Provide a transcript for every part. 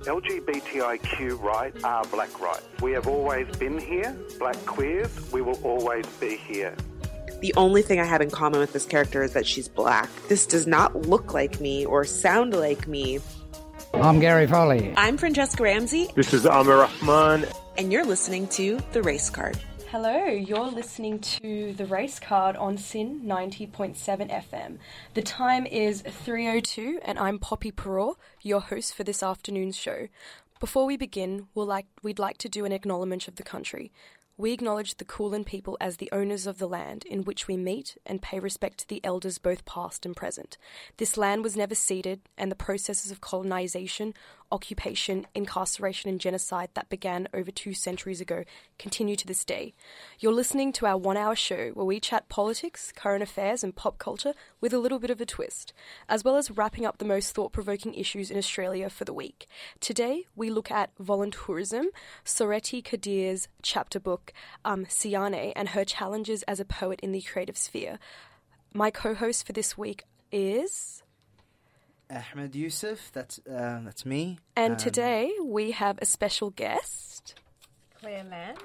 LGBTIQ rights are black rights. We have always been here, black queers, we will always be here. The only thing I have in common with this character is that she's black. This does not look like me or sound like me. I'm Gary Foley. I'm Franchesca Ramsey, This is Amir Rahman. and you're listening to The Race Card. Hello, you're listening to the race card on SYN 90.7 FM. The time is 3:02 and I'm Poppy Perrault, your host for this afternoon's show. Before we begin, we'll like, we'd like to do an acknowledgement of the country. We acknowledge the Kulin people as the owners of the land in which we meet and pay respect to the elders both past and present. This land was never ceded, and the processes of colonization, occupation, incarceration, and genocide that began over two centuries ago continue to this day. You're listening to our one hour show where we chat politics, current affairs, and pop culture with a little bit of a twist, as well as wrapping up the most thought provoking issues in Australia for the week. Today, we look at voluntourism, Soreti Kadir's chapter book, um, Siane, and her challenges as a poet in the creative sphere. My co host for this week is. Ahmed Yusuf, that's uh, that's me. And Um, today we have a special guest. Clare Land.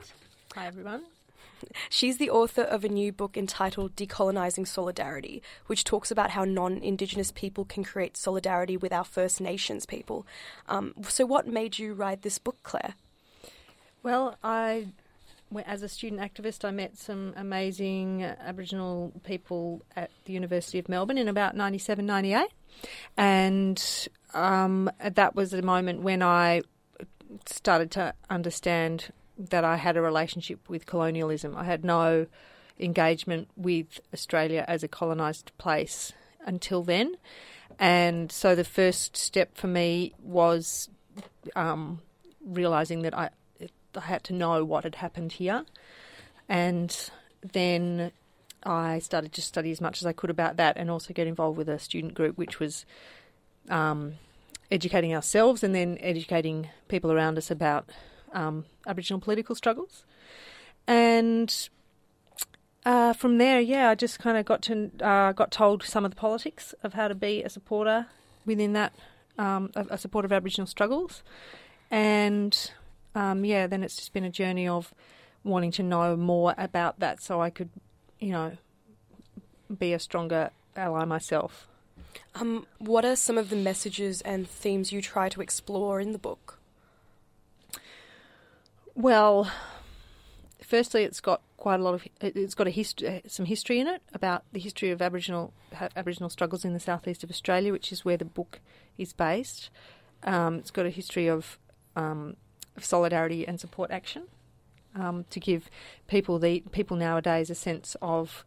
Hi, everyone. She's the author of a new book entitled Decolonizing Solidarity, which talks about how non Indigenous people can create solidarity with our First Nations people. Um, so, what made you write this book, Clare? Well, I, when- as a student activist, I met some amazing Aboriginal people at the University of Melbourne in about 97, 98. And um, that was the moment when I started to understand that I had a relationship with colonialism. I had no engagement with Australia as a colonised place until then. And so the first step for me was um, realizing that I, I had to know what had happened here. And then I started to study as much as I could about that and also get involved with a student group, which was um, educating ourselves and then educating people around us about um, Aboriginal political struggles. And uh, from there, yeah, I just kind of got to uh, got told some of the politics of how to be a supporter within that, um, a, a supporter of Aboriginal struggles, and um, yeah, then it's just been a journey of wanting to know more about that, so I could, you know, be a stronger ally myself. Um, what are some of the messages and themes you try to explore in the book? Well, firstly, it's got quite a lot of it's got a history, some history in it about the history of Aboriginal ha- Aboriginal struggles in the southeast of Australia, which is where the book is based. Um, it's got a history of, um, of solidarity and support action um, to give people the people nowadays a sense of,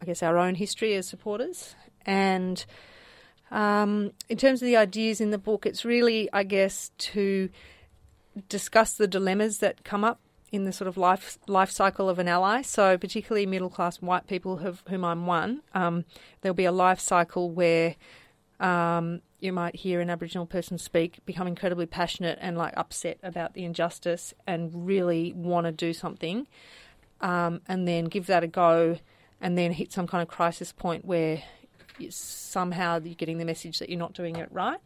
I guess, our own history as supporters. And um, in terms of the ideas in the book, it's really, I guess, to discuss the dilemmas that come up in the sort of life life cycle of an ally. So, particularly middle class white people, of whom I'm one, um, there'll be a life cycle where um, you might hear an Aboriginal person speak, become incredibly passionate and like upset about the injustice, and really want to do something, um, and then give that a go, and then hit some kind of crisis point where somehow you're getting the message that you're not doing it right,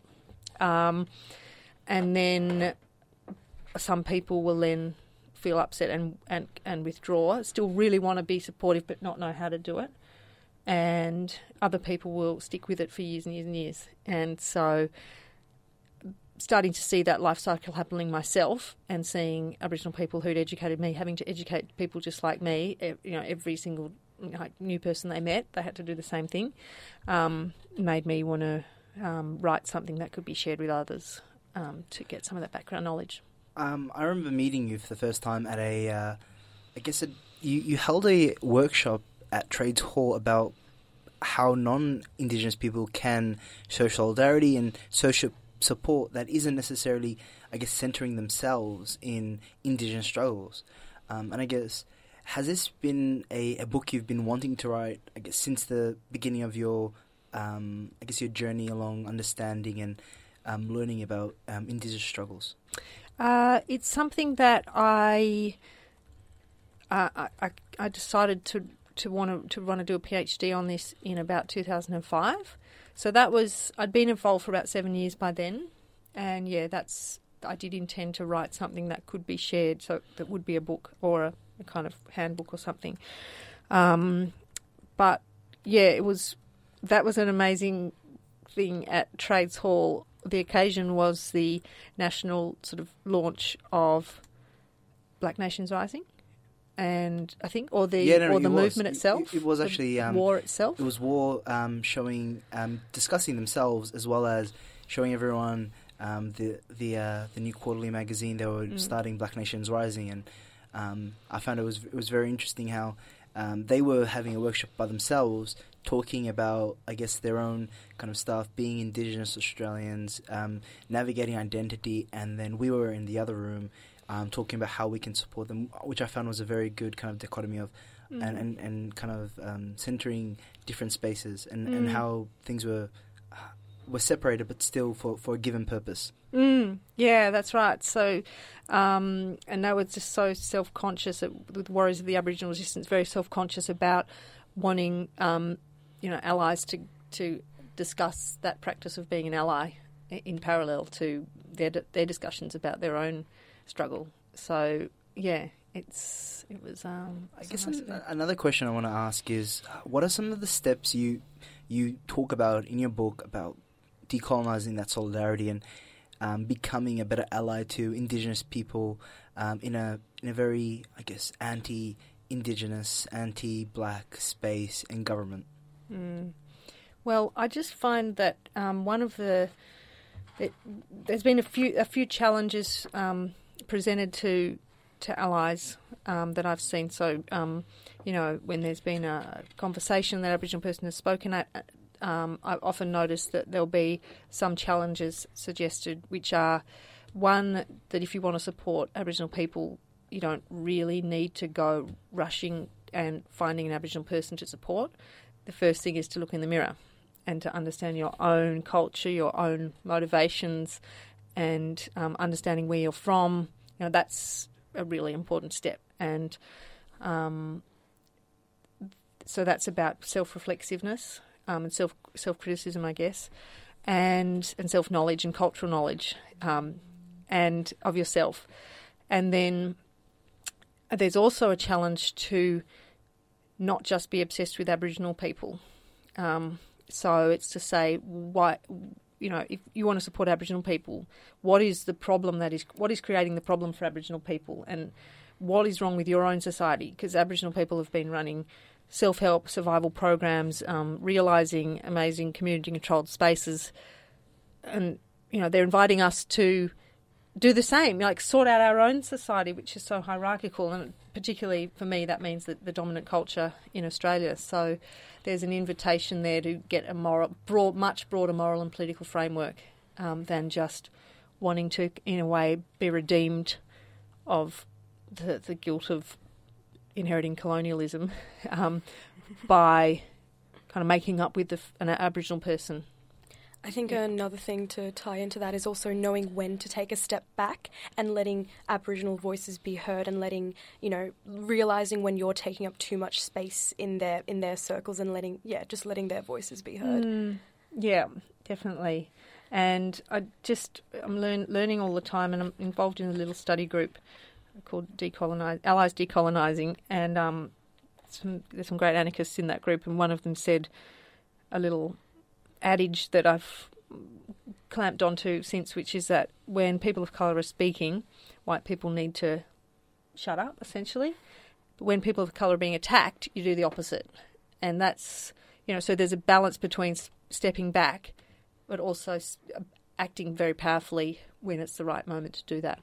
um, and then some people will then feel upset and, and, and withdraw, still really want to be supportive but not know how to do it. And other people will stick with it for years and years and years. And so starting to see that life cycle happening myself and seeing Aboriginal people who'd educated me having to educate people just like me, you know, every single new person they met, they had to do the same thing, um, made me want to um, write something that could be shared with others um, to get some of that background knowledge. Um, I remember meeting you for the first time at a, uh, I guess you you held a workshop at Trades Hall about how non-Indigenous people can show solidarity and social support that isn't necessarily, I guess, centering themselves in Indigenous struggles. Um, and I guess, has this been a, a book you've been wanting to write, I guess, since the beginning of your, um, I guess, your journey along understanding and um, learning about um, Indigenous struggles? Uh, it's something that I, uh, I, I decided to to want to to want to do a PhD on this in about 2005. So that was I'd been involved for about seven years by then, and yeah, that's I did intend to write something that could be shared, so that would be a book or a, a kind of handbook or something. Um, but yeah, it was that was an amazing thing at Trades Hall. The occasion was the national sort of launch of Black Nations Rising, and I think, or the Yeah, no, or the it was. movement It- itself. It, was the actually um, war itself. It was war um, showing, um, discussing themselves as well as showing everyone um, the the uh, the new quarterly magazine. They were Mm. starting Black Nations Rising, and um, I found it was it was very interesting how um, they were having a workshop by themselves, talking about I guess their own kind of stuff, being Indigenous Australians, um, navigating identity, and then we were in the other room. Um, talking about how we can support them, which I found was a very good kind of dichotomy of and, Mhm. and, and kind of um, centering different spaces and, and Mm. how things were uh, were separated but still for, for a given purpose. Mm, yeah, that's right. So, um, and they were just so self conscious with Warriors of the Aboriginal Resistance, very self conscious about wanting, um, you know, allies to to discuss that practice of being an ally in parallel to their their discussions about their own struggle. So, yeah, it's it was. Um, I guess nice an, another question I want to ask is, uh, what are some of the steps you you talk about in your book about decolonizing that solidarity and um, becoming a better ally to Indigenous people um, in a in a very, I guess, anti-Indigenous, anti-Black space and government? Mm. Well, I just find that um, one of the it, there's been a few a few challenges um, presented to to allies um, that I've seen. So, um, you know, when there's been a conversation that Aboriginal person has spoken at, um, I've often noticed that there'll be some challenges suggested, which are one that if you want to support Aboriginal people, you don't really need to go rushing and finding an Aboriginal person to support. The first thing is to look in the mirror and to understand your own culture, your own motivations, and um, understanding where you're from. You know, that's a really important step. And um, so that's about self reflexiveness um, and self self criticism, I guess, and and self knowledge and cultural knowledge, um, and of yourself. And then there's also a challenge to not just be obsessed with Aboriginal people. Um, so it's to say why you know if you want to support Aboriginal people, what is the problem that is what is creating the problem for Aboriginal people, and what is wrong with your own society? Because Aboriginal people have been running self-help survival programs, um, realizing amazing community-controlled spaces, and you know they're inviting us to do the same, like sort out our own society, which is so hierarchical, and particularly for me, that means that the dominant culture in Australia. So there's an invitation there to get a moral, broad, much broader moral and political framework um, than just wanting to, in a way, be redeemed of the, the guilt of inheriting colonialism um, by kind of making up with the, an Aboriginal person. I think another thing to tie into that is also knowing when to take a step back and letting Aboriginal voices be heard and letting, you know, realizing when you're taking up too much space in their in their circles and letting yeah, just letting their voices be heard. Mm, yeah, definitely. And I just I'm learn, learning all the time, and I'm involved in a little study group called Decolonize Allies Decolonizing, and um, some, there's some great anarchists in that group, and one of them said a little adage that I've clamped onto since, which is that when people of colour are speaking, white people need to shut up, essentially. But when people of colour are being attacked, you do the opposite, and that's you know, so there's a balance between stepping back, but also acting very powerfully when it's the right moment to do that.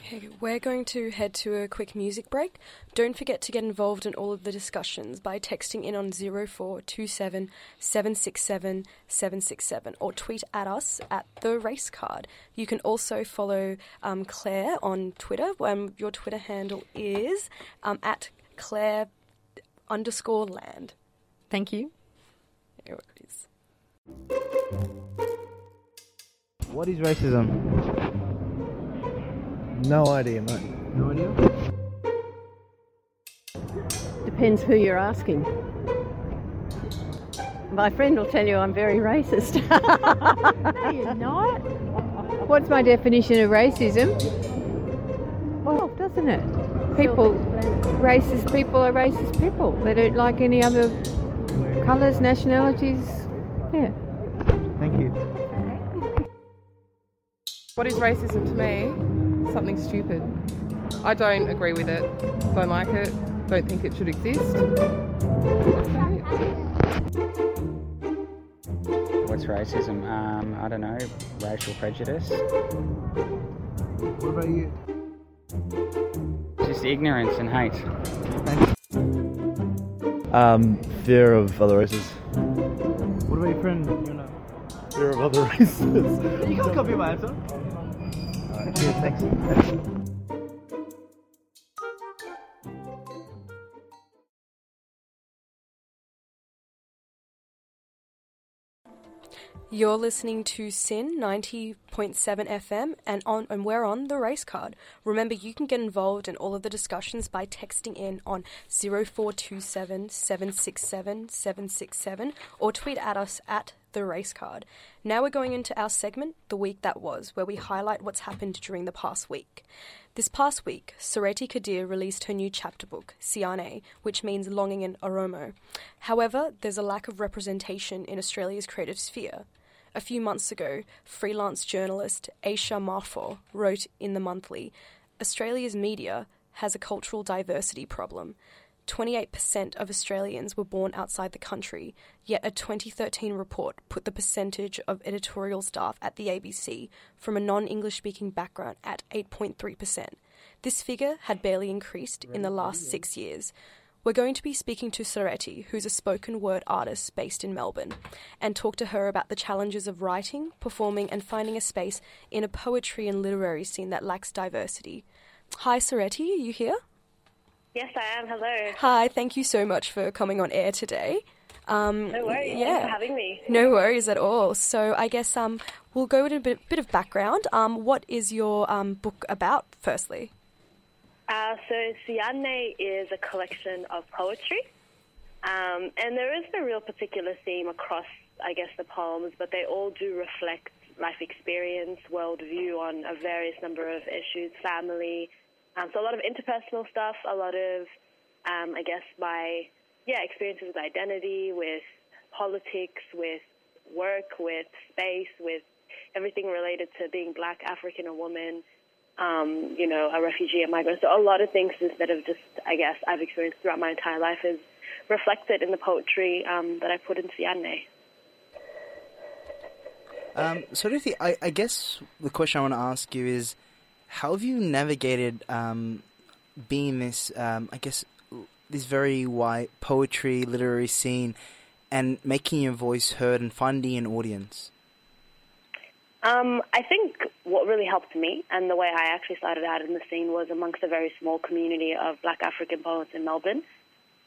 Okay, we're going to head to a quick music break. Don't forget to get involved in all of the discussions by texting in on 0427 767 767 or tweet at us at the race card. You can also follow um, Clare on Twitter. Um, your Twitter handle is um, at Clare underscore land. Thank you. Here it is. What is racism? No idea, mate. No idea. Depends who you're asking. My friend will tell you I'm very racist. no, you're not. What's my definition of racism? Well, doesn't it? People, racist people are racist people. They don't like any other colours, nationalities. Yeah. Thank you. What is racism to me? Something stupid. I don't agree with it. Don't like it. Don't think it should exist. What's racism? Um, I don't know. Racial prejudice. What about you? Just ignorance and hate. Um, fear of other races. What about your friend? Fear of other races. You can't copy my answer. You're listening to SYN 90.7 FM and on and we're on the race card. Remember you can get involved in all of the discussions by texting in on 0427 767 767 or tweet at us at the race card. Now we're going into our segment The Week That Was where we highlight what's happened during the past week. This past week, Soreti Kadir released her new chapter book, Siane, which means longing in Oromo. However, there's a lack of representation in Australia's creative sphere. A few months ago, freelance journalist Aisha Marfor wrote in The Monthly Australia's media has a cultural diversity problem. 28% of Australians were born outside the country, yet a 2013 report put the percentage of editorial staff at the ABC from a non English speaking background at 8.3%. This figure had barely increased in the last six years. We're going to be speaking to Soreti, who's a spoken word artist based in Melbourne, and talk to her about the challenges of writing, performing, and finding a space in a poetry and literary scene that lacks diversity. Hi, Soreti, are you here? Yes, I am. Hello. Hi, thank you so much for coming on air today. Um, no worries. Yeah. Thanks for having me. No worries at all. So I guess um, we'll go with a bit, bit of background. Um, what is your um, book about, firstly? Uh, so Siane is a collection of poetry, um, and there is a real particular theme across, I guess, the poems, but they all do reflect life experience, worldview on a various number of issues, family. Um, so a lot of interpersonal stuff, a lot of, um, I guess, my yeah experiences with identity, with politics, with work, with space, with everything related to being black, African, a woman um, you know, a refugee, a migrant. So a lot of things that have just, I guess, I've experienced throughout my entire life is reflected in the poetry um, that I put in Siane. Um, so, Ruthie, I, I, guess the question I want to ask you is, how have you navigated um, being this, um, I guess, this very white poetry, literary scene, and making your voice heard and finding an audience? Um, I think what really helped me and the way I actually started out in the scene was amongst a very small community of black African poets in Melbourne.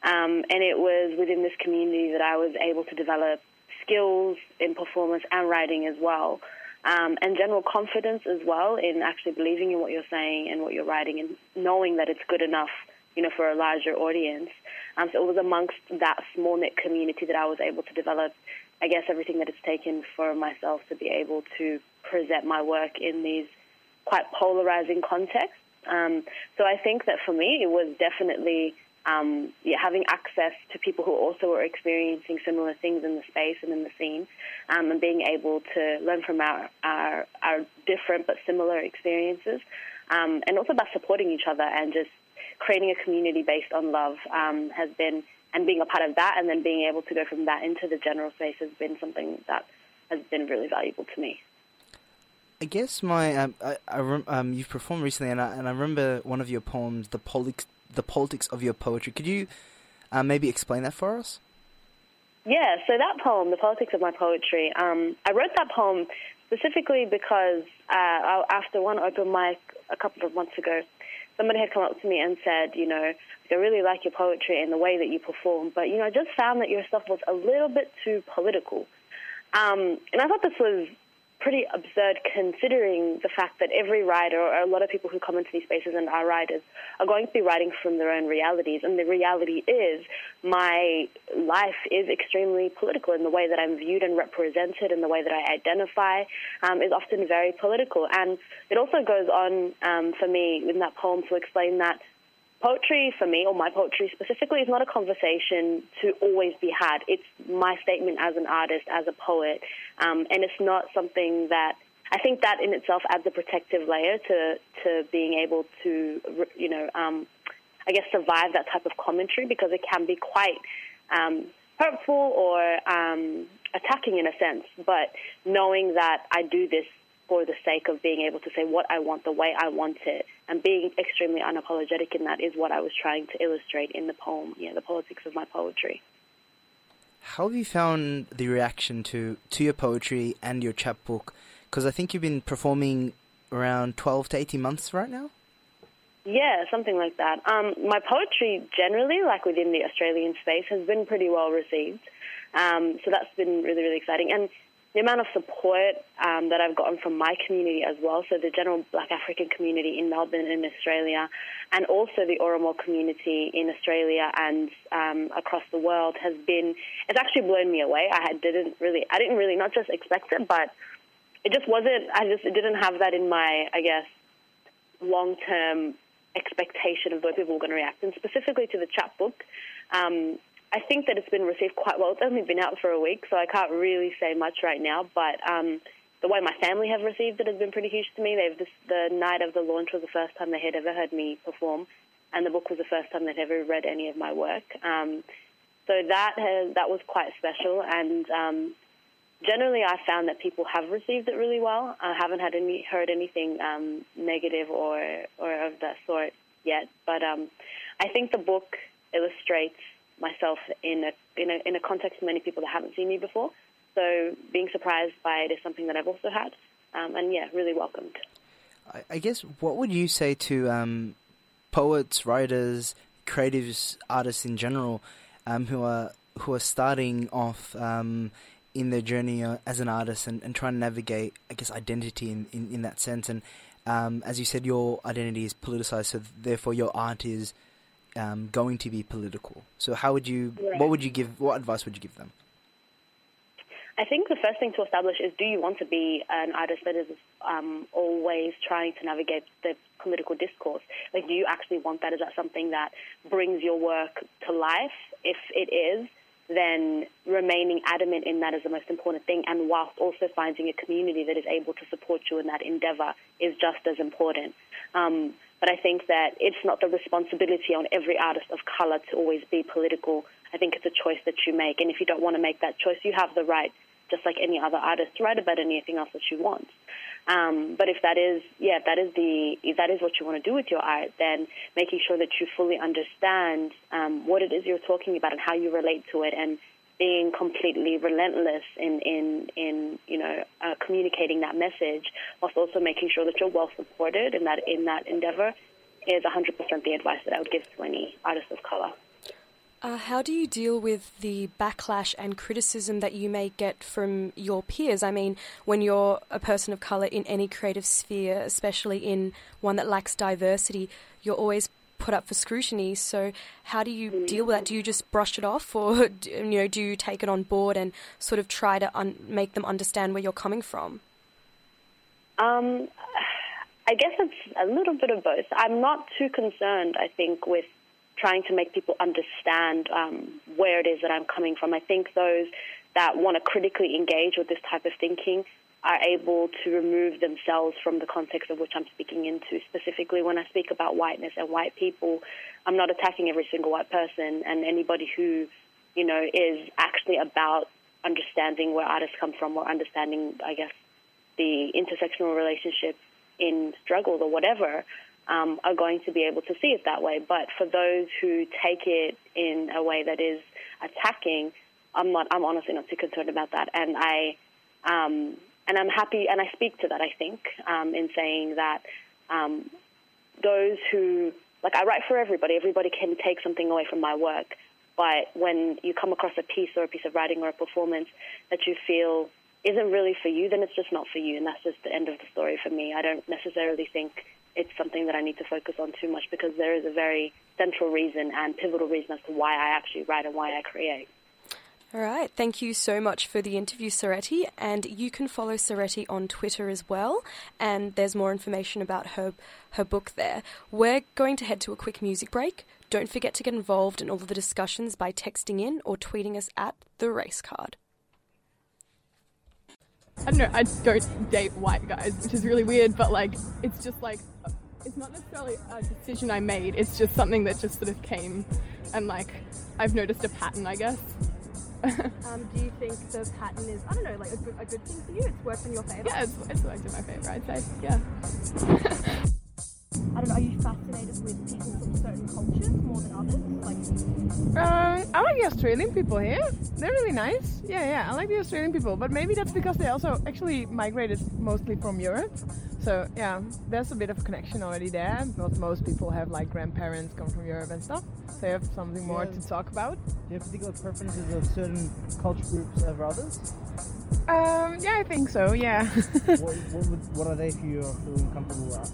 Um, and it was within this community that I was able to develop skills in performance and writing as well. Um, and general confidence as well in actually believing in what you're saying and what you're writing and knowing that it's good enough, you know, for a larger audience. Um, so it was amongst that small knit community that I was able to develop I guess, everything that it's taken for myself to be able to present my work in these quite polarizing contexts. Um, so I think that for me, it was definitely um, yeah, having access to people who also were experiencing similar things in the space and in the scene, um, and being able to learn from our, our, our different but similar experiences, um, and also by supporting each other and just creating a community based on love um, has been and being a part of that and then being able to go from that into the general space has been something that has been really valuable to me. I guess my um, I, I um, you've performed recently, and I, and I remember one of your poems, the politics, the politics of your poetry. Could you uh, maybe explain that for us? Yeah, so that poem, The Politics of My Poetry, um, I wrote that poem specifically because uh, after one open mic a couple of months ago, somebody had come up to me and said, you know, I really like your poetry and the way that you perform, but, you know, I just found that your stuff was a little bit too political. Um, and I thought this was pretty absurd considering the fact that every writer or a lot of people who come into these spaces and are writers are going to be writing from their own realities. And the reality is my life is extremely political in the way that I'm viewed and represented and the way that I identify um, is often very political. And it also goes on um, for me in that poem to explain that poetry for me, or my poetry specifically, is not a conversation to always be had. It's my statement as an artist, as a poet, um, and it's not something that I think that in itself adds a protective layer to to being able to, you know, um, I guess survive that type of commentary because it can be quite um, hurtful or um, attacking in a sense. But knowing that I do this for the sake of being able to say what I want the way I want it and being extremely unapologetic in that is what I was trying to illustrate in the poem, yeah, the politics of my poetry. How have you found the reaction to, to your poetry and your chapbook? Because I think you've been performing around 12 to 18 months right now? Yeah, something like that. Um, my poetry generally, like within the Australian space, has been pretty well received. Um, so that's been really, really exciting. And the amount of support um, that I've gotten from my community as well, so the general Black African community in Melbourne and Australia, and also the Oromo community in Australia and um, across the world has been, it's actually blown me away. I didn't really, I didn't really not just expect it, but it just wasn't, I just didn't have that in my, I guess, long-term expectation of the people were going to react. And specifically to the chapbook, um, I think that it's been received quite well. It's only been out for a week, so I can't really say much right now. But um, the way my family have received it has been pretty huge to me. They've the night of the launch was the first time they had ever heard me perform, and the book was the first time they'd ever read any of my work. Um, so that has, that was quite special, and um, generally I found that people have received it really well. I haven't had any heard anything um, negative or or of that sort yet, but um, I think the book illustrates myself in a, in a in a context of many people that haven't seen me before. So being surprised by it is something that I've also had, um, and yeah, really welcomed. I, I, guess what would you say to um, poets, writers, creatives, artists in general, um, who are who are starting off um, in their journey uh, as an artist and, and trying to navigate, I guess, identity in, in, in that sense. And um, as you said, your identity is politicized, so therefore your art is um, going to be political. So how would you? Right. What would you give? What advice would you give them? I think the first thing to establish is: Do you want to be an artist that is um, always trying to navigate the political discourse? Like, do you actually want that? Is that something that brings your work to life? If it is, then remaining adamant in that is the most important thing, and whilst also finding a community that is able to support you in that endeavor is just as important. Um, but I think that it's not the responsibility on every artist of color to always be political. I think it's a choice that you make. And if you don't want to make that choice, you have the right, just like any other artist, write about anything else that you want. Um, but if that is, yeah, that is the, if that is what you want to do with your art, then making sure that you fully understand um, what it is you're talking about and how you relate to it and being completely relentless in in in you know uh, communicating that message, whilst also making sure that you're well supported in that in that endeavor, is 100% the advice that I would give to any artist of color. Uh, how do you deal with the backlash and criticism that you may get from your peers? I mean, when you're a person of colour in any creative sphere, especially in one that lacks diversity, you're always put up for scrutiny. So how do you deal with that? Do you just brush it off, or you know, do you take it on board and sort of try to un- make them understand where you're coming from? Um, I guess it's a little bit of both. I'm not too concerned. I think with trying to make people understand um, where it is that I'm coming from. I think those that want to critically engage with this type of thinking are able to remove themselves from the context of which I'm speaking into. Specifically, when I speak about whiteness and white people, I'm not attacking every single white person and anybody who, you know, is actually about understanding where artists come from or understanding, I guess, the intersectional relationships in struggles or whatever um, are going to be able to see it that way. But for those who take it in a way that is attacking, I'm not. I'm honestly not too concerned about that, and I um, and I'm happy, and I speak to that. I think um, in saying that um, those who like I write for everybody. Everybody can take something away from my work, but when you come across a piece or a piece of writing or a performance that you feel isn't really for you, then it's just not for you, and that's just the end of the story for me. I don't necessarily think it's something that I need to focus on too much because there is a very central reason and pivotal reason as to why I actually write and why I create. All right. Thank you so much for the interview, Soreti. And you can follow Soreti on Twitter as well. And there's more information about her her book there. We're going to head to a quick music break. Don't forget to get involved in all of the discussions by texting in or tweeting us at the race card. I don't know. I don't date white guys, which is really weird. But like, it's just like, it's not necessarily a decision I made. It's just something that just sort of came, and like, I've noticed a pattern, I guess. um, do you think the pattern is, I don't know, like a good, a good thing for you? It's worked in your favour? Yeah, it's, it's worked in my favour, I'd say. Yeah. I don't know, are you fascinated with people from certain cultures more than others? Like, Um, I like the Australian people here. They're really nice. Yeah, yeah, I like the Australian people. But maybe that's because they also actually migrated mostly from Europe. So yeah, there's a bit of a connection already there. But most people have like grandparents come from Europe and stuff. So you have something more to talk about. Do you have particular preferences of certain culture groups over others? Um, yeah, I think so. Yeah. what, what, would, what are they if you or feeling comfortable at?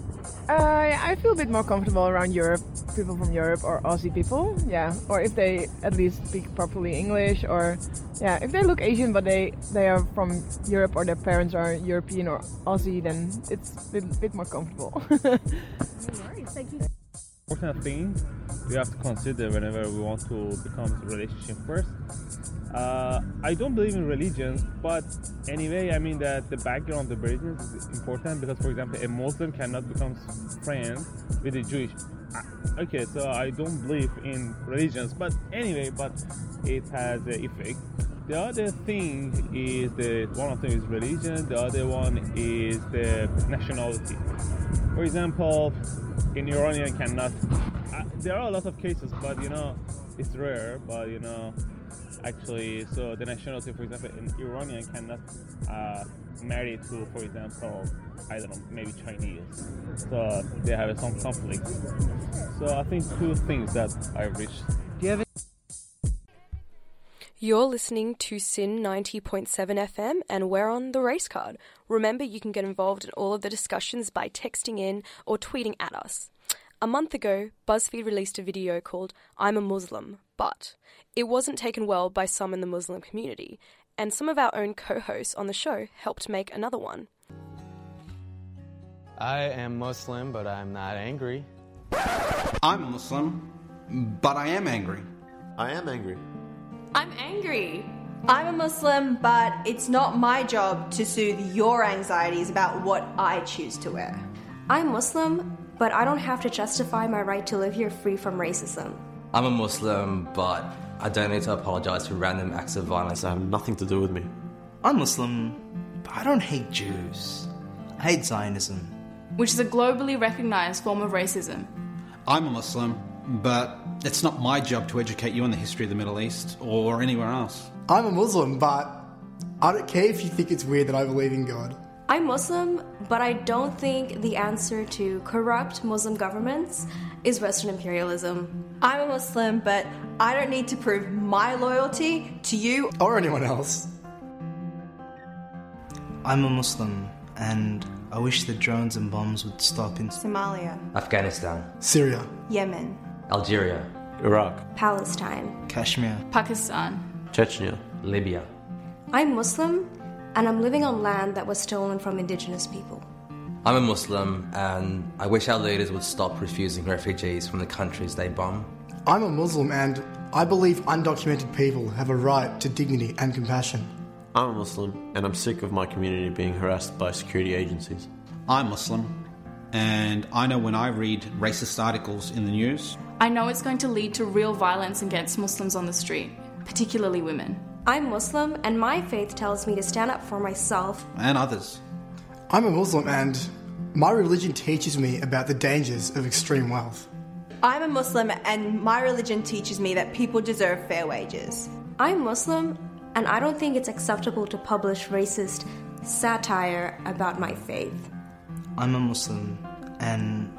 Uh, I feel a bit more comfortable around Europe, people from Europe or Aussie people. Yeah, or if they at least speak properly English, or yeah, if they look Asian but they they are from Europe or their parents are European or Aussie, then it's a bit, bit more comfortable. no worries, thank you. important thing we have to consider whenever we want to become a relationship first. Uh, I don't believe in religions, but anyway, I mean that the background of the religion is important because, for example, a Muslim cannot become friends with a Jewish. Uh, Okay, so I don't believe in religions, but anyway, but it has an effect. The other thing is the one of them is religion. The other one is the nationality. For example, an Iranian cannot. Uh, there are a lot of cases, but you know, it's rare. But you know, actually, so the nationality, for example, in Iranian cannot uh, marry to, for example, I don't know, maybe Chinese. So they have some conflict. So I think two things that I wish. Do you have You're listening to SYN 90.7 FM and we're on the race card. Remember, you can get involved in all of the discussions by texting in or tweeting at us. A month ago, BuzzFeed released a video called I'm a Muslim, but it wasn't taken well by some in the Muslim community, and some of our own co hosts on the show helped make another one. I am Muslim, but I'm not angry. I'm Muslim, but I am angry. I am angry. I'm angry. I'm a Muslim, but it's not my job to soothe your anxieties about what I choose to wear. I'm Muslim, but I don't have to justify my right to live here free from racism. I'm a Muslim, but I don't need to apologize for random acts of violence that have nothing to do with me. I'm Muslim, but I don't hate Jews. I hate Zionism. which is a globally recognized form of racism. I'm a Muslim, but it's not my job to educate you on the history of the Middle East or anywhere else. I'm a Muslim, but I don't care if you think it's weird that I believe in God. I'm Muslim, but I don't think the answer to corrupt Muslim governments is Western imperialism. I'm a Muslim, but I don't need to prove my loyalty to you or anyone else. I'm a Muslim, and I wish the drones and bombs would stop in Somalia, Afghanistan, Syria, Yemen, Algeria, Iraq, Palestine. Kashmir, Pakistan, Chechnya, Libya. I'm Muslim, and I'm living on land that was stolen from indigenous people. I'm a Muslim, and I wish our leaders would stop refusing refugees from the countries they bomb. I'm a Muslim, and I believe undocumented people have a right to dignity and compassion. I'm a Muslim, and I'm sick of my community being harassed by security agencies. I'm Muslim, and I know when I read racist articles in the news, I know it's going to lead to real violence against Muslims on the street, particularly women. I'm Muslim, and my faith tells me to stand up for myself and others. I'm a Muslim and my religion teaches me about the dangers of extreme wealth. I'm a Muslim and my religion teaches me that people deserve fair wages. I'm Muslim, and I don't think it's acceptable to publish racist satire about my faith. I'm a Muslim, and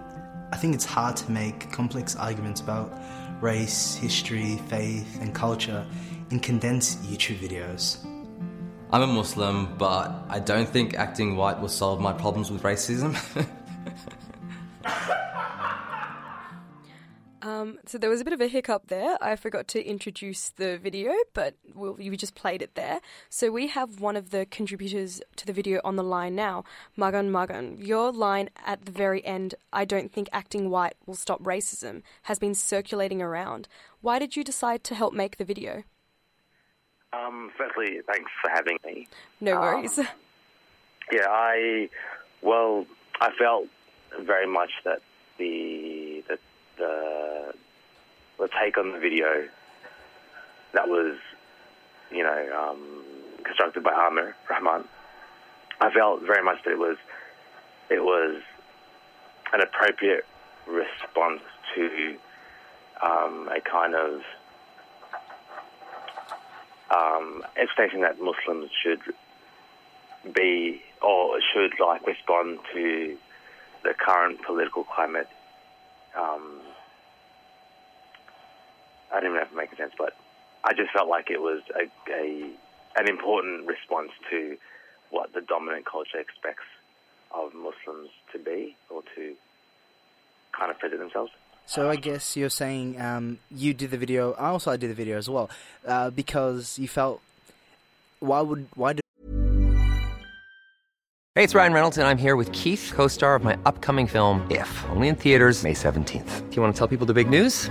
I think it's hard to make complex arguments about race, history, faith, and culture in condensed YouTube videos. I'm a Muslim, but I don't think acting white will solve my problems with racism. Um, so there was a bit of a hiccup there. I forgot to introduce the video, but we'll, you just played it there. So we have one of the contributors to the video on the line now, Magan Magan. Your line at the very end, I don't think acting white will stop racism, has been circulating around. Why did you decide to help make the video? Um, firstly, thanks for having me. No Um, worries. yeah, I well, I felt very much that the the the, the take on the video that was, you know, um, constructed by Amir Rahman. I felt very much that it was it was an appropriate response to um, a kind of um, expectation that Muslims should be or should like respond to the current political climate. Um, I don't know if it makes sense, but I just felt like it was a, a an important response to what the dominant culture expects of Muslims to be or to kind of present themselves. So I guess you're saying um, you did the video. I also did the video as well uh, because you felt. Why would why do Hey, it's Ryan Reynolds, and I'm here with Keith, co star of my upcoming film, If, only in theaters, May 17th. Do you want to tell people the big news?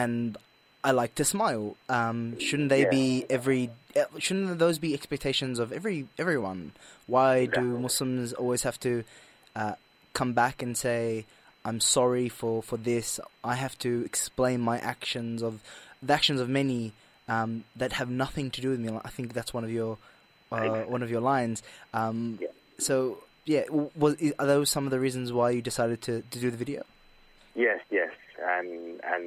and I like to smile. Um, shouldn't they Yeah. be every? eh, Shouldn't those be expectations of every everyone? Why do Muslims always have to uh, come back and say, "I'm sorry for, for this"? I have to explain my actions of the actions of many um, that have nothing to do with me. I think that's one of your uh, one of your lines. Um, So yeah, was are those some of the reasons why you decided to, to do the video? Yes, yes, and and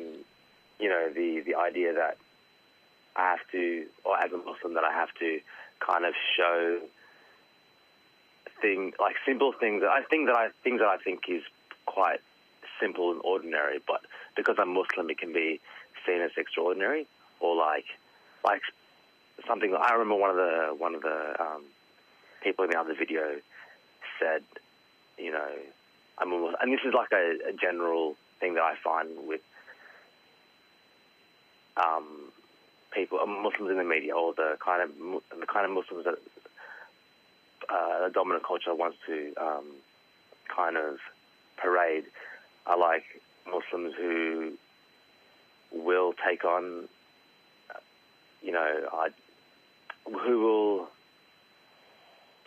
you know the the idea that I have to, or as a Muslim, that I have to kind of show thing like simple things. that I think that I things that I think is quite simple and ordinary, but because I'm Muslim, it can be seen as extraordinary or like like something. I remember one of the one of the um, people in the other video said, you know, I'm a Muslim, and this is like a, a general thing that I find with um, people, uh, Muslims in the media, or the kind of the kind of Muslims that uh, the dominant culture wants to um, kind of parade are like Muslims who will take on, you know, I, who will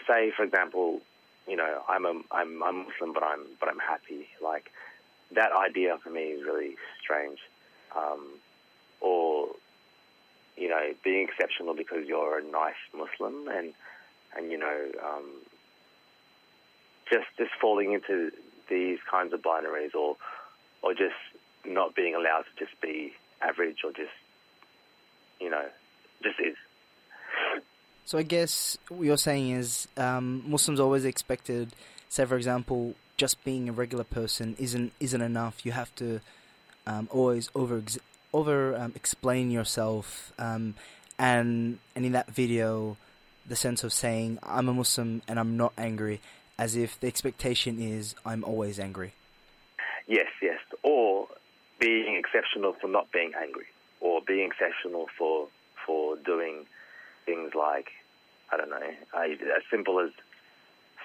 say, for example, you know, I'm a I'm I'm Muslim, but I'm but I'm happy. Like that idea for me is really strange. Um, you know, being exceptional because you're a nice Muslim, and and you know, um, just just falling into these kinds of binaries, or or just not being allowed to just be average, or just you know, just is. So I guess what you're saying is um, Muslims always expected, say for example, just being a regular person isn't isn't enough. You have to um, always over over um, explain yourself, um, and and in that video, the sense of saying I'm a Muslim and I'm not angry, as if the expectation is I'm always angry. Yes, yes. Or being exceptional for not being angry, or being exceptional for for doing things like I don't know, uh, as simple as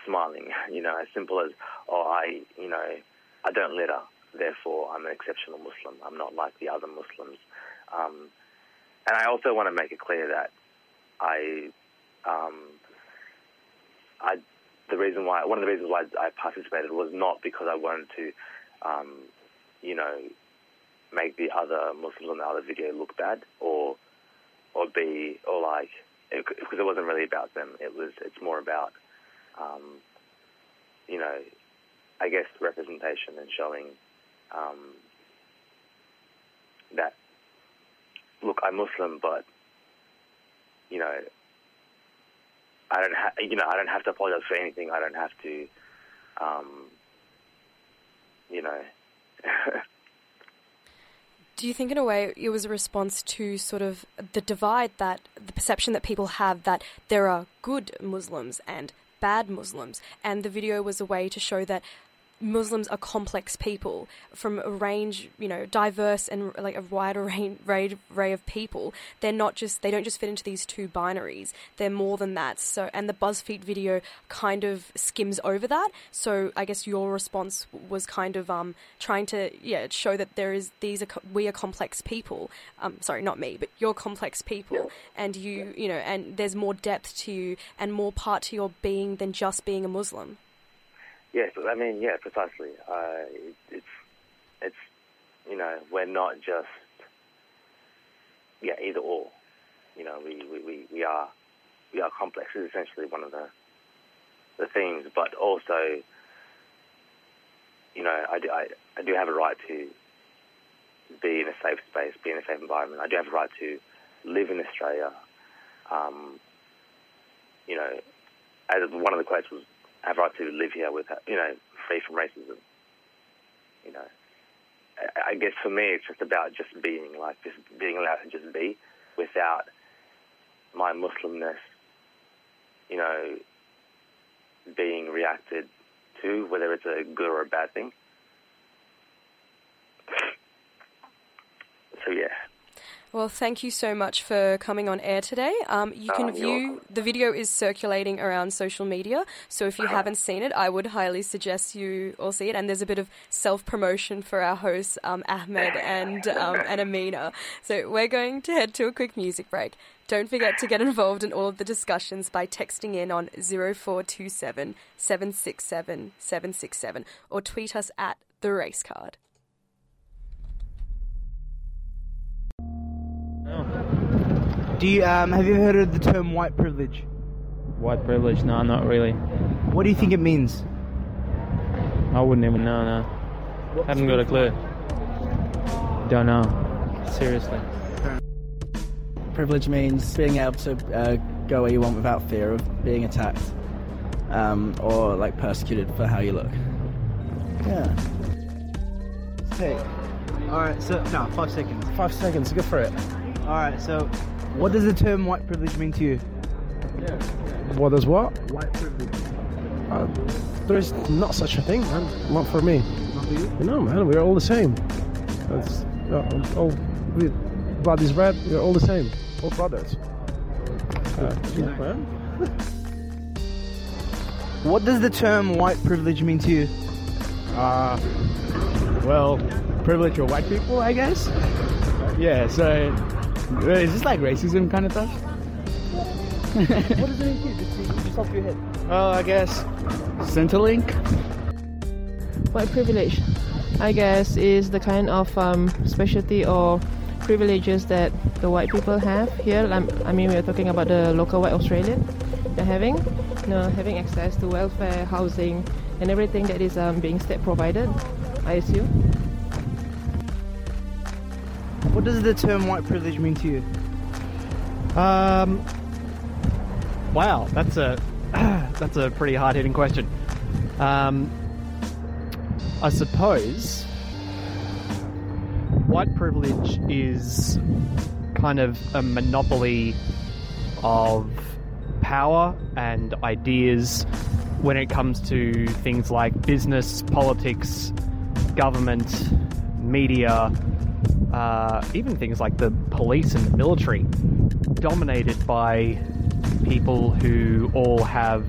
smiling. You know, as simple as, oh, I, you know, I don't litter, therefore I'm an exceptional Muslim. I'm not like the other Muslims. Um, and I also want to make it clear that I, um, I, the reason why, one of the reasons why I participated was not because I wanted to, um, you know, make the other Muslims on the other video look bad or, or be, or like, it, because it wasn't really about them. It was, it's more about, um, you know, I guess representation and showing um, that look, I'm Muslim, but you know, I don't have you know I don't have to apologize for anything. I don't have to, um, you know. Do you think, in a way, it was a response to sort of the divide that the perception that people have that there are good Muslims and bad Muslims, and the video was a way to show that Muslims are complex people from a range, you know, diverse and like a wider range, array of people. They're not just they don't just fit into these two binaries. They're more than that. So, and the BuzzFeed video kind of skims over that. So, I guess your response was kind of um, trying to yeah show that there is these are we are complex people. Um, sorry, not me, but you're complex people, and you you know, and there's more depth to you and more part to your being than just being a Muslim. Yes, I mean, yeah, precisely. Uh, it, it's, it's, you know, we're not just, yeah, either or. You know, we, we, we, we are, we are complex. Is essentially one of the, the themes, but also, you know, I do, I, I do have a right to be in a safe space, be in a safe environment. I do have a right to live in Australia. Um, you know, as one of the quotes was, have a right to live here with, you know, free from racism. You know, I, I guess for me, it's just about just being, like, just being allowed to just be without my Muslimness, you know, being reacted to, whether it's a good or a bad thing. So, yeah. Well, thank you so much for coming on air today. Um, you can you're view the video is circulating around social media, so if you haven't seen it, I would highly suggest you all see it. And there's a bit of self promotion for our hosts, um, Ahmed and um, and Amina. So we're going to head to a quick music break. Don't forget to get involved in all of the discussions by texting in on 0427 767 767 or tweet us at the race card. Do you um, have you heard of the term white privilege? White privilege? No, not really. What do you think it means? I wouldn't even know. No, haven't got a clue. Don't know. Seriously. Privilege means being able to uh, go where you want without fear of being attacked um, or like persecuted for how you look. Yeah. Hey. All right. So no, five seconds. Five seconds. Go for it. All right. So, what does the term white privilege mean to you? What is what? Does what? White privilege. Uh, there is not such a thing, man. Not for me. Not for you? No, man. We're all the same. That's uh, all. We, blood is red. We're all the same. All brothers. Uh, yeah, man. What does the term white privilege mean to you? Uh, well, privilege of white people, I guess. Yeah, so is this like racism kind of stuff? what does it mean to you? Just, just off your head. Well, I guess Centrelink. White privilege, I guess, is the kind of um, specialty or privileges that the white people have here. I mean, we're talking about the local white Australian. They're having, you know, having access to welfare, housing, and everything that is um, being state provided. I assume. What does the term white privilege mean to you? Um. Wow, that's a that's a pretty hard hitting question. Um, I suppose white privilege is kind of a monopoly of power and ideas when it comes to things like business, politics, government, media, uh, even things like the police and the military, dominated by people who all have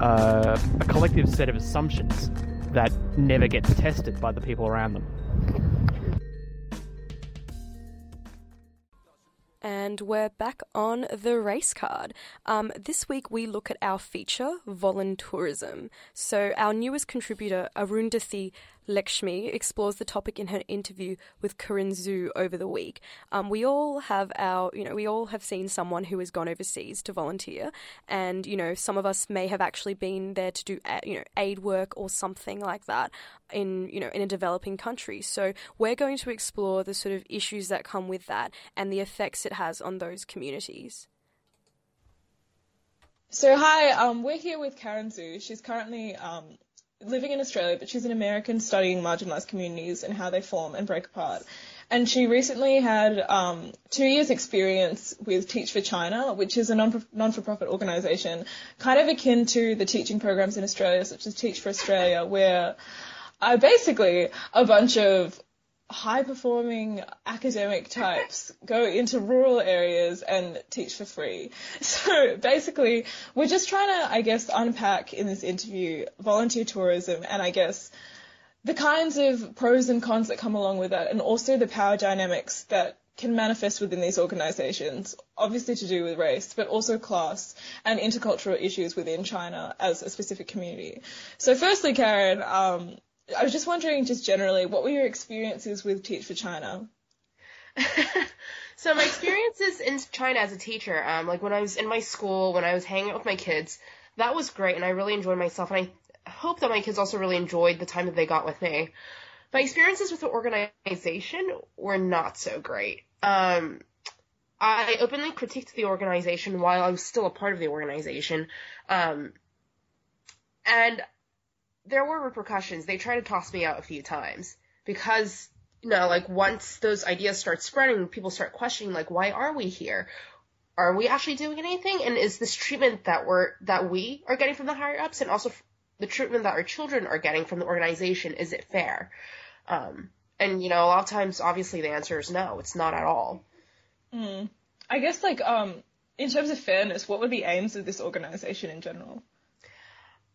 uh, a collective set of assumptions that never gets tested by the people around them. And we're back on the race card. Um, this week we look at our feature, Voluntourism. So our newest contributor, Arundhati Lakshmi, explores the topic in her interview with Karen Zhu over the week. Um, we all have our, you know, we all have seen someone who has gone overseas to volunteer, and you know, some of us may have actually been there to do, you know, aid work or something like that in, you know, in a developing country. So we're going to explore the sort of issues that come with that and the effects it has on those communities. So hi, um, we're here with Karen Zhu. She's currently um, living in Australia, but she's an American studying marginalised communities and how they form and break apart. And she recently had um, two years' experience with Teach for China, which is a non for profit organisation, kind of akin to the teaching programs in Australia, such as Teach for Australia, where uh, basically a bunch of high performing academic types go into rural areas and teach for free. So basically, we're just trying to, I guess, unpack in this interview volunteer tourism and I guess the kinds of pros and cons that come along with that and also the power dynamics that can manifest within these organizations, obviously to do with race, but also class and intercultural issues within China as a specific community. So firstly, Karen, um, I was just wondering, just generally, what were your experiences with Teach for China? so my experiences in China as a teacher, um, like when I was in my school, when I was hanging out with my kids, that was great, and I really enjoyed myself, and I hope that my kids also really enjoyed the time that they got with me. My experiences with the organization were not so great. Um, I openly critiqued the organization while I was still a part of the organization, um, and there were repercussions. They tried to toss me out a few times because, you know, like once those ideas start spreading, people start questioning, like, why are we here? Are we actually doing anything? And is this treatment that we're, that we are getting from the higher ups and also the treatment that our children are getting from the organization, is it fair? Um, and, you know, a lot of times, obviously the answer is no, it's not at all. Mm. I guess, like, um, in terms of fairness, what were the aims of this organization in general?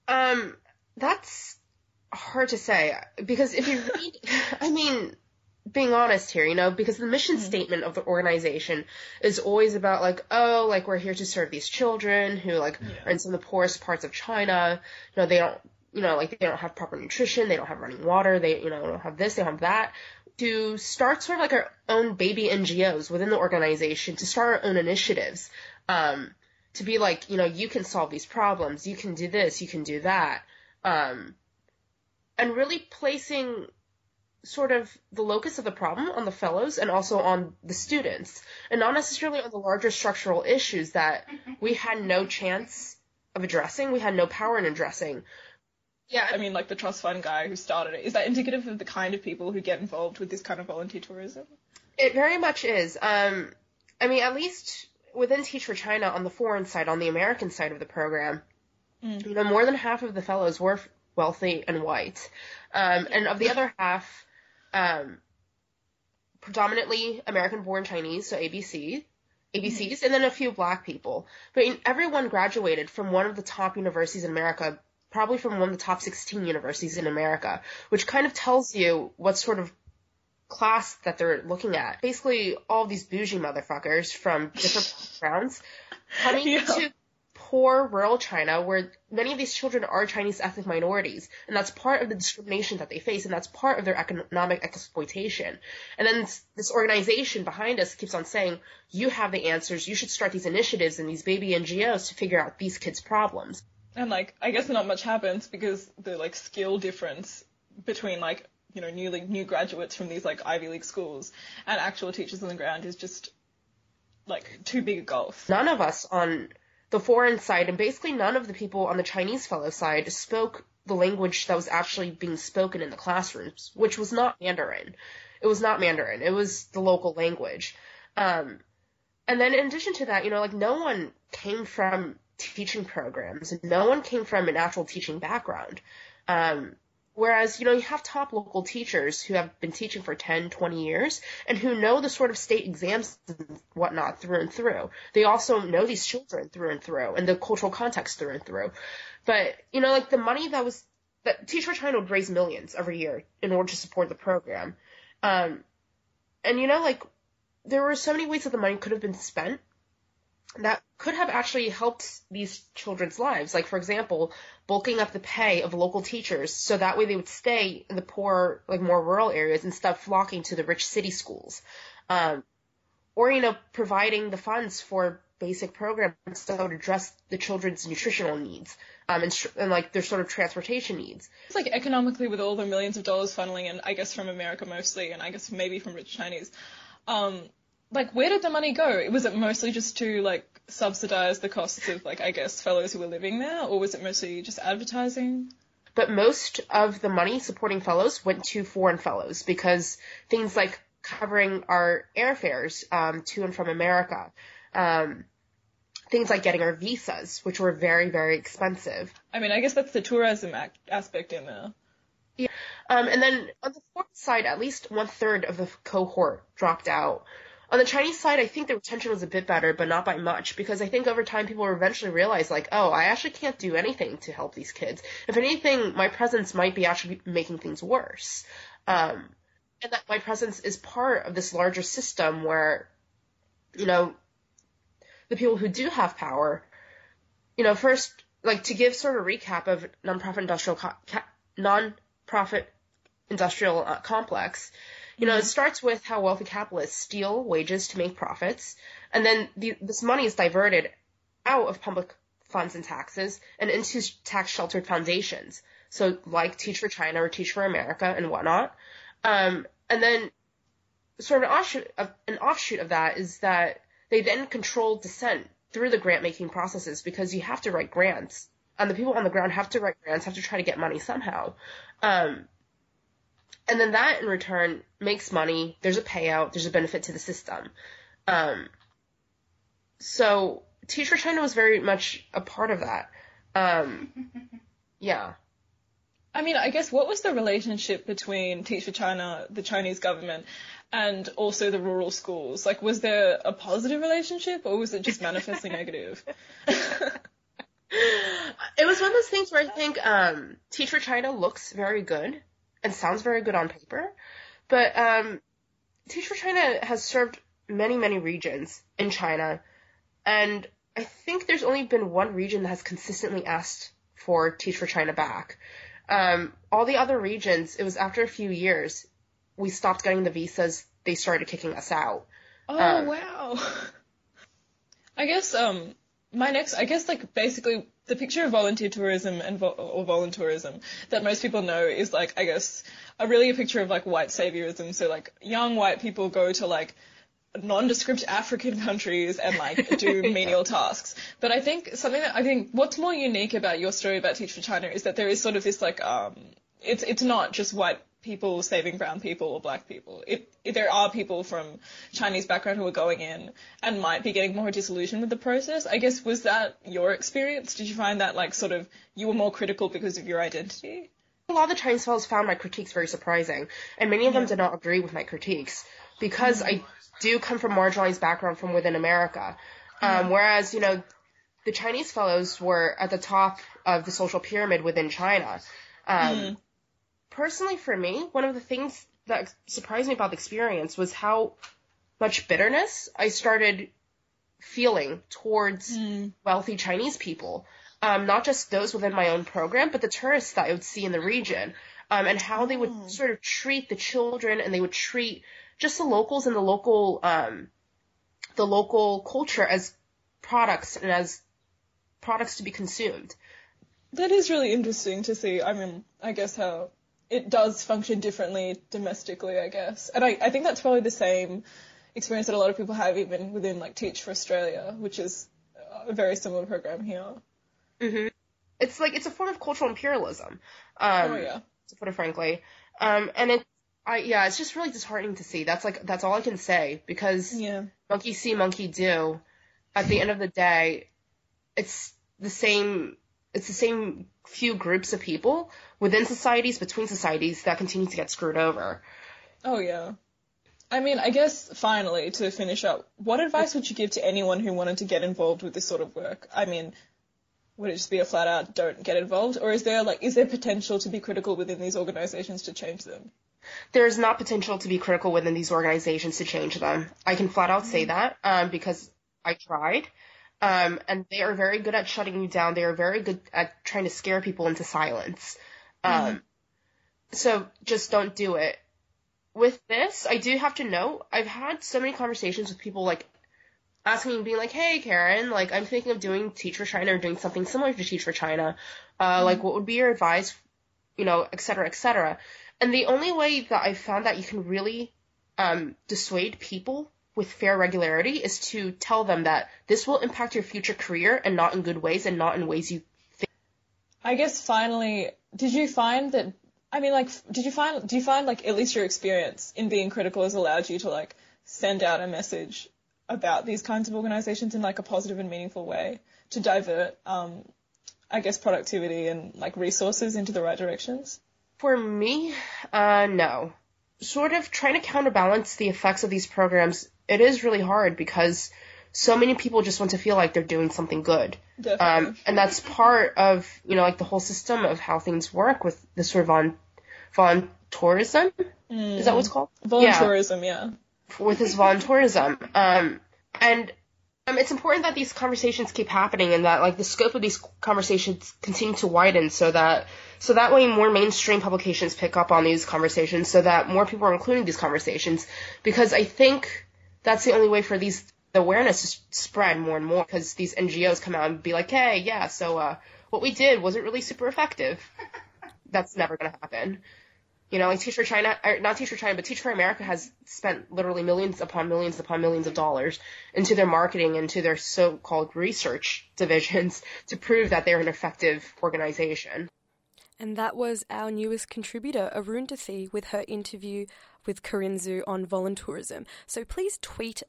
Um, that's hard to say because if you read, I mean, being honest here, you know, because the mission mm-hmm. statement of the organization is always about like, oh, like we're here to serve these children who like yeah. are in some of the poorest parts of China. You know, they don't, you know, like they don't have proper nutrition, they don't have running water, they, you know, don't have this, they don't have that. To start sort of like our own baby NGOs within the organization, to start our own initiatives, um, to be like, you know, you can solve these problems, you can do this, you can do that um, and really placing sort of the locus of the problem on the fellows and also on the students, and not necessarily on the larger structural issues that we had no chance of addressing, we had no power in addressing. Yeah, I mean, like the trust fund guy who started it. Is that indicative of the kind of people who get involved with this kind of volunteer tourism? It very much is. Um, I mean, at least within Teach for China on the foreign side, on the American side of the program, Mm. You know, more than half of the fellows were wealthy and white, um, and of the other half, um, predominantly American-born Chinese, so ABC, ABCs, mm-hmm. and then a few black people. But everyone graduated from one of the top universities in America, probably from one of the top 16 universities in America, which kind of tells you what sort of class that they're looking at. Basically, all these bougie motherfuckers from different backgrounds coming yeah. to poor rural China where many of these children are Chinese ethnic minorities. And that's part of the discrimination that they face and that's part of their economic exploitation. And then this organization behind us keeps on saying, you have the answers, you should start these initiatives and these baby NGOs to figure out these kids' problems. And like, I guess not much happens because the like skill difference between like, you know, newly new graduates from these like Ivy League schools and actual teachers on the ground is just like too big a gulf. None of us on the foreign side, and basically none of the people on the Chinese fellow side spoke the language that was actually being spoken in the classrooms, which was not Mandarin. It was not Mandarin. It was the local language. Um, and then in addition to that, you know, like no one came from teaching programs. No one came from an actual teaching background. Um, Whereas, you know, you have top local teachers who have been teaching for 10, 20 years and who know the sort of state exams and whatnot through and through. They also know these children through and through and the cultural context through and through. But, you know, like the money that was, that Teach for China would raise millions every year in order to support the program. Um, and you know, like, there were so many ways that the money could have been spent that could have actually helped these children's lives. Like, for example, bulking up the pay of local teachers so that way they would stay in the poor, like more rural areas instead of flocking to the rich city schools. Um, or, you know, providing the funds for basic programs that would address the children's nutritional needs. Um, and, and like their sort of transportation needs. It's like economically with all the millions of dollars funneling in, I guess from America mostly, and I guess maybe from rich Chinese. Um, like where did the money go? Was it mostly just to like subsidize the costs of like I guess fellows who were living there, or was it mostly just advertising? But most of the money supporting fellows went to foreign fellows because things like covering our airfares um, to and from America, um, things like getting our visas, which were very very expensive. I mean, I guess that's the tourism ac- aspect in there. Yeah. Um, and then on the foreign side, at least one third of the cohort dropped out. On the Chinese side, I think the retention was a bit better, but not by much, because I think over time people were eventually realize, like, oh, I actually can't do anything to help these kids. If anything, my presence might be actually making things worse. Um, and that my presence is part of this larger system where, you know, the people who do have power, you know, first, like, to give sort of a recap of nonprofit industrial, co- ca- non-profit industrial uh, complex, you know, it starts with how wealthy capitalists steal wages to make profits, and then the, this money is diverted out of public funds and taxes and into tax sheltered foundations. So like Teach for China or Teach for America and whatnot. Um, and then sort of an offshoot of, an offshoot of that is that they then control dissent through the grant making processes because you have to write grants and the people on the ground have to write grants, have to try to get money somehow. Um, and then that in return makes money. There's a payout. There's a benefit to the system. Um, so Teach for China was very much a part of that. Um, yeah. I mean, I guess what was the relationship between Teach for China, the Chinese government, and also the rural schools? Like, was there a positive relationship, or was it just manifestly negative? it was one of those things where I think um, Teach for China looks very good and sounds very good on paper, but um, Teach for China has served many, many regions in China, and I think there's only been one region that has consistently asked for Teach for China back. Um, all the other regions, it was after a few years, we stopped getting the visas, they started kicking us out. Oh um, wow. I guess um my next I guess like basically the picture of volunteer tourism and vo- or voluntourism that most people know is like I guess a really a picture of like white saviorism. So like young white people go to like nondescript African countries and like do menial tasks. But I think something that I think what's more unique about your story about Teach for China is that there is sort of this like um it's it's not just white people saving brown people or black people. It, it, there are people from Chinese background who are going in and might be getting more disillusioned with the process. I guess was that your experience? Did you find that like sort of you were more critical because of your identity? A lot of the Chinese fellows found my critiques very surprising, and many of them yeah. did not agree with my critiques because. I do come from marginalized background from within America. Um. Whereas, you know, the Chinese fellows were at the top of the social pyramid within China. Um, mm personally for me, one of the things that surprised me about the experience was how much bitterness I started feeling towards mm. wealthy Chinese people. Um, not just those within my own program, but the tourists that I would see in the region, um, and how they would oh. sort of treat the children and they would treat just the locals and the local, um, the local culture as products and as products to be consumed. That is really interesting to see. I mean, I guess how it does function differently domestically, I guess. And I, I think that's probably the same experience that a lot of people have even within like Teach for Australia, which is a very similar program here. hmm It's like it's a form of cultural imperialism. Um, oh yeah. To put it frankly, um, and it, I yeah, it's just really disheartening to see. That's like that's all I can say because yeah. monkey see, monkey do. At the end of the day, it's the same it's the same few groups of people within societies, between societies that continue to get screwed over. Oh yeah. I mean, I guess finally to finish up, what advice would you give to anyone who wanted to get involved with this sort of work? I mean, would it just be a flat out don't get involved, or is there like is there potential to be critical within these organizations to change them? There is not potential to be critical within these organizations to change them. I can flat out say that um, because I tried. Um, and they are very good at shutting you down. They are very good at trying to scare people into silence. Um, Mm-hmm. So just don't do it. With this, I do have to note, I've had so many conversations with people like asking me, being like, hey, Karen, like, I'm thinking of doing Teach for China or doing something similar to Teach for China. Uh, like, what would be your advice? You know, et cetera, et cetera. And the only way that I've found that you can really um, dissuade people with fair regularity is to tell them that this will impact your future career and not in good ways and not in ways you think. I guess finally, did you find that? I mean, like, did you find? Do you find like at least your experience in being critical has allowed you to like send out a message about these kinds of organizations in like a positive and meaningful way to divert, um, I guess, productivity and like resources into the right directions? For me, uh, no. Sort of trying to counterbalance the effects of these programs, it is really hard because so many people just want to feel like they're doing something good. Um, and that's part of, you know, like the whole system of how things work with the sort of von, volunteerism. Is that what's called? Volunteerism, yeah. With this volunteerism. Um, and um, it's important that these conversations keep happening and that like the scope of these conversations continue to widen so that so that way more mainstream publications pick up on these conversations so that more people are including these conversations because I think that's the only way for these the awareness to spread more and more because these NGOs come out and be like, hey, yeah, so uh, what we did wasn't really super effective. That's never going to happen. You know, like Teach for China, or not Teach for China, but Teach for America has spent literally millions upon millions upon millions of dollars into their marketing, into their so-called research divisions to prove that they're an effective organization. And that was our newest contributor, Arundhati, with her interview with Karen Zhu on voluntourism. So please tweet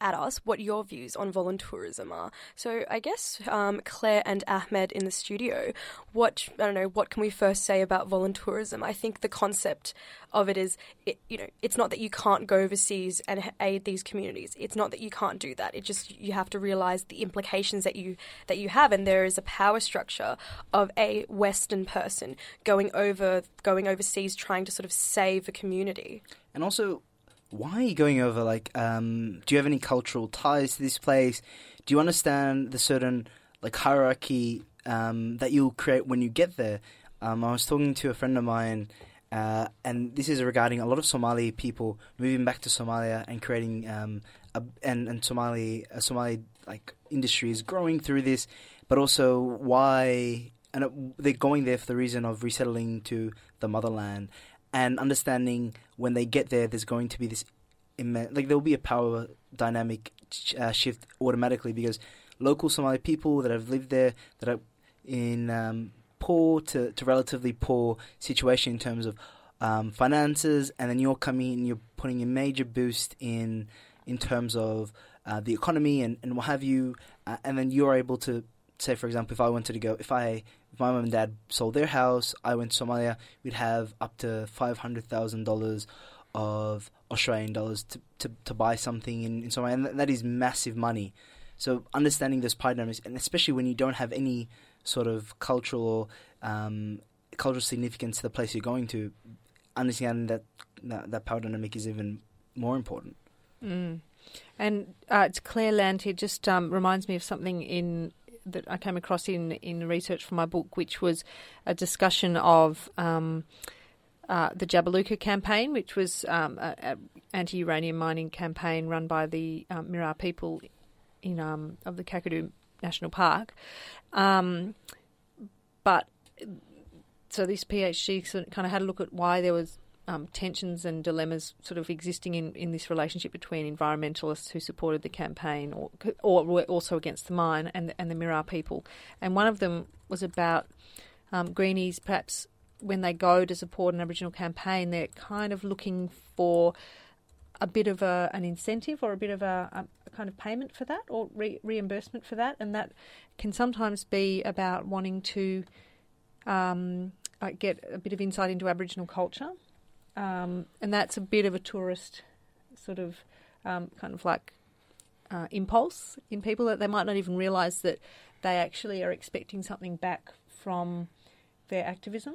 at us what your views on voluntourism are. So I guess um, Clare and Ahmed in the studio, what I don't know, what can we first say about voluntourism? I think the concept of it is, it, you know, it's not that you can't go overseas and aid these communities. It's not that you can't do that. It just you have to realize the implications that you that you have, and there is a power structure of a Western person going over going overseas trying to sort of save a community. And also, why are you going over? Like, um, do you have any cultural ties to this place? Do you understand the certain like hierarchy um, that you'll create when you get there? Um, I was talking to a friend of mine, uh, and this is regarding a lot of Somali people moving back to Somalia and creating um, a, and and Somali a Somali like industry is growing through this, but also why and it, they're going there for the reason of resettling to the motherland and understanding when they get there, there's going to be this immense, like there will be a power dynamic uh, shift automatically because local Somali people that have lived there that are in um, poor to, to relatively poor situation in terms of um, finances, and then you're coming and you're putting a major boost in in terms of uh, the economy and, and what have you, uh, and then you're able to say, for example, if I wanted to go, if I my mom and dad sold their house, I went to Somalia, we'd have up to five hundred thousand dollars of Australian dollars to, to, to buy something in, in Somalia, and that, is massive money. So understanding those power dynamics, and especially when you don't have any sort of cultural um, cultural significance to the place you're going to, understanding that that, that power dynamic is even more important. Mm. And uh, it's Clare Land here. Just um, reminds me of something in that I came across in in research for my book, which was a discussion of. Um, uh, the Jabiluka campaign, which was um, an anti-uranium mining campaign run by the um, Mirarr people in um, of the Kakadu National Park, um, but so this PhD kind of had a look at why there was um, tensions and dilemmas sort of existing in, in this relationship between environmentalists who supported the campaign or or were also against the mine and and the Mirarr people, and one of them was about um, greenies perhaps when they go to support an Aboriginal campaign, they're kind of looking for a bit of a, an incentive or a bit of a, a kind of payment for that or re- reimbursement for that, and that can sometimes be about wanting to um, uh, get a bit of insight into Aboriginal culture, um, and that's a bit of a tourist sort of um, kind of like uh, impulse in people that they might not even realise that they actually are expecting something back from their activism.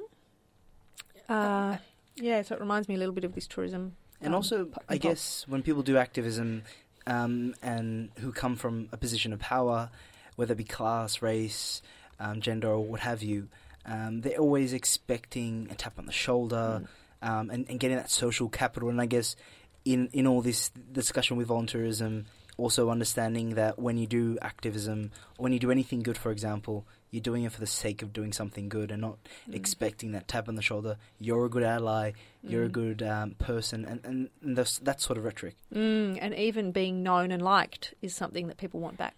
Uh, yeah, so it reminds me a little bit of this tourism. And um, also, p- I impulse. guess when people do activism um, and who come from a position of power, whether it be class, race, um, gender, or what have you, um, they're always expecting a tap on the shoulder um, and, and getting that social capital. And I guess in, in all this discussion with volunteerism, also understanding that when you do activism, when you do anything good, for example, you're doing it for the sake of doing something good and not Mm. expecting that tap on the shoulder. You're a good ally. You're a Mm. good um, person, and and, and that sort of rhetoric. Mm, and even being known and liked is something that people want back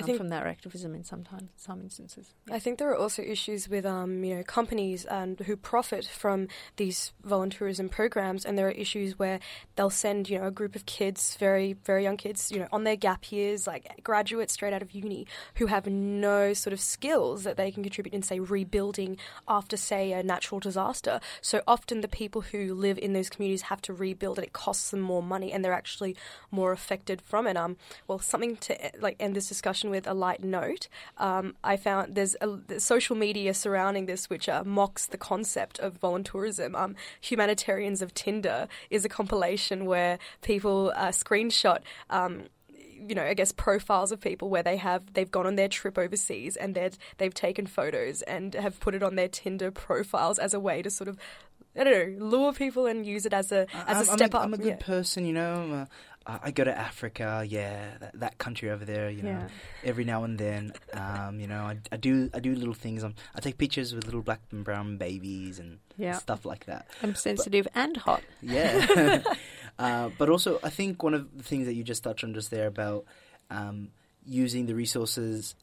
um, think- from their activism in sometimes some instances. I think there are also issues with um, you know companies and who profit from these volunteerism programs, and there are issues where they'll send you know a group of kids, very very young kids, you know, on their gap years, like graduates straight out of uni, who have no sort of skills that they can contribute in say rebuilding after say a natural disaster. So often the people who live in those communities have to rebuild, and it costs them more money, and they're actually more affected from it. Um, well, something to like end this discussion with a light note. Um, I found there's a there's social media surrounding this which uh, mocks the concept of volunteerism. Um, Humanitarians of Tinder is a compilation where people uh, screenshot. Um, you know, I guess profiles of people where they have they've gone on their trip overseas and they've they've taken photos and have put it on their Tinder profiles as a way to sort of I don't know lure people and use it as a as a I'm step a, up. I'm a good yeah. person, you know. I'm a- I I go to Africa, yeah, that, that country over there, you know. Yeah. Every now and then, um, you know, I, I do I do little things. Um, I take pictures with little black and brown babies and Yeah. stuff like that. I'm sensitive and hot. Yeah. uh, but also, I think one of the things that you just touched on just there about um, using the resources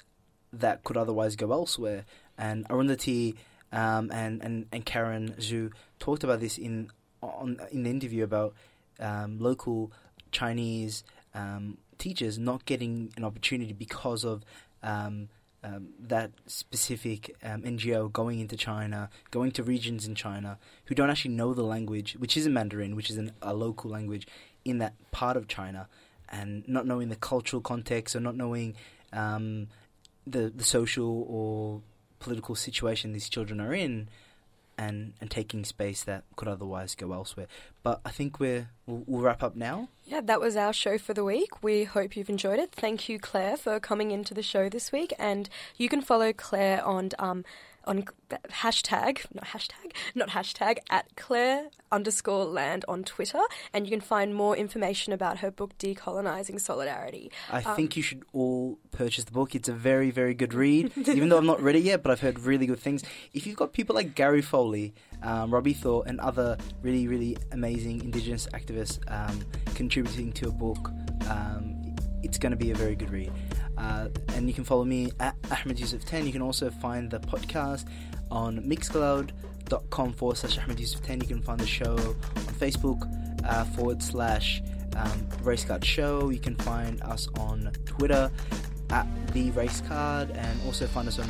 that could otherwise go elsewhere. And Arundhati um, and, and, and Karen Zhu talked about this in on in the interview about um, local Chinese um, teachers not getting an opportunity because of um, um, that specific um, NGO going into China, going to regions in China who don't actually know the language, which isn't Mandarin, which is an, a local language in that part of China, and not knowing the cultural context or not knowing um, the the social or political situation these children are in, and and taking space that could otherwise go elsewhere. But I think we're we'll, we'll wrap up now. Yeah, that was our show for the week. We hope you've enjoyed it. Thank you, Clare, for coming into the show this week. And you can follow Clare on um, on hashtag not hashtag not hashtag at Clare underscore land on Twitter, and you can find more information about her book Decolonizing Solidarity. I Um, think you should all purchase the book. It's a very, very good read. Even though I'm not read it yet, but I've heard really good things. If you've got people like Gary Foley, um, Robbie Thorpe, and other really, really amazing Indigenous activists um, contributing to a book, um, it's going to be a very good read. Uh, and you can follow me at Ahmed Yusuf 10. You can also find the podcast on mixcloud.com forward slash Ahmed Yusuf 10. You can find the show on Facebook uh, forward slash um, Race Card Show. You can find us on Twitter at The Race Card and also find us on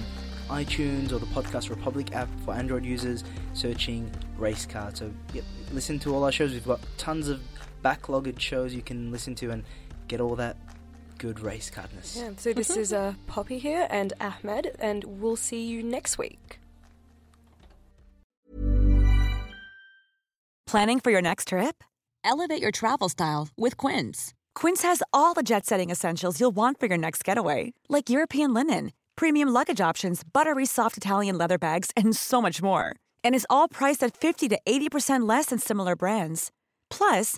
iTunes or the Podcast Republic app for Android users searching Race Card. So yep, listen to all our shows. We've got tons of backlogged shows you can listen to and get all that good race cardness. Yeah, so this is uh, Poppy here and Ahmed, and we'll see you next week. Planning for your next trip? Elevate your travel style with Quince. Quince has all the jet setting essentials you'll want for your next getaway, like European linen, premium luggage options, buttery soft Italian leather bags, and so much more. And is all priced at 50 to 80% less than similar brands. Plus,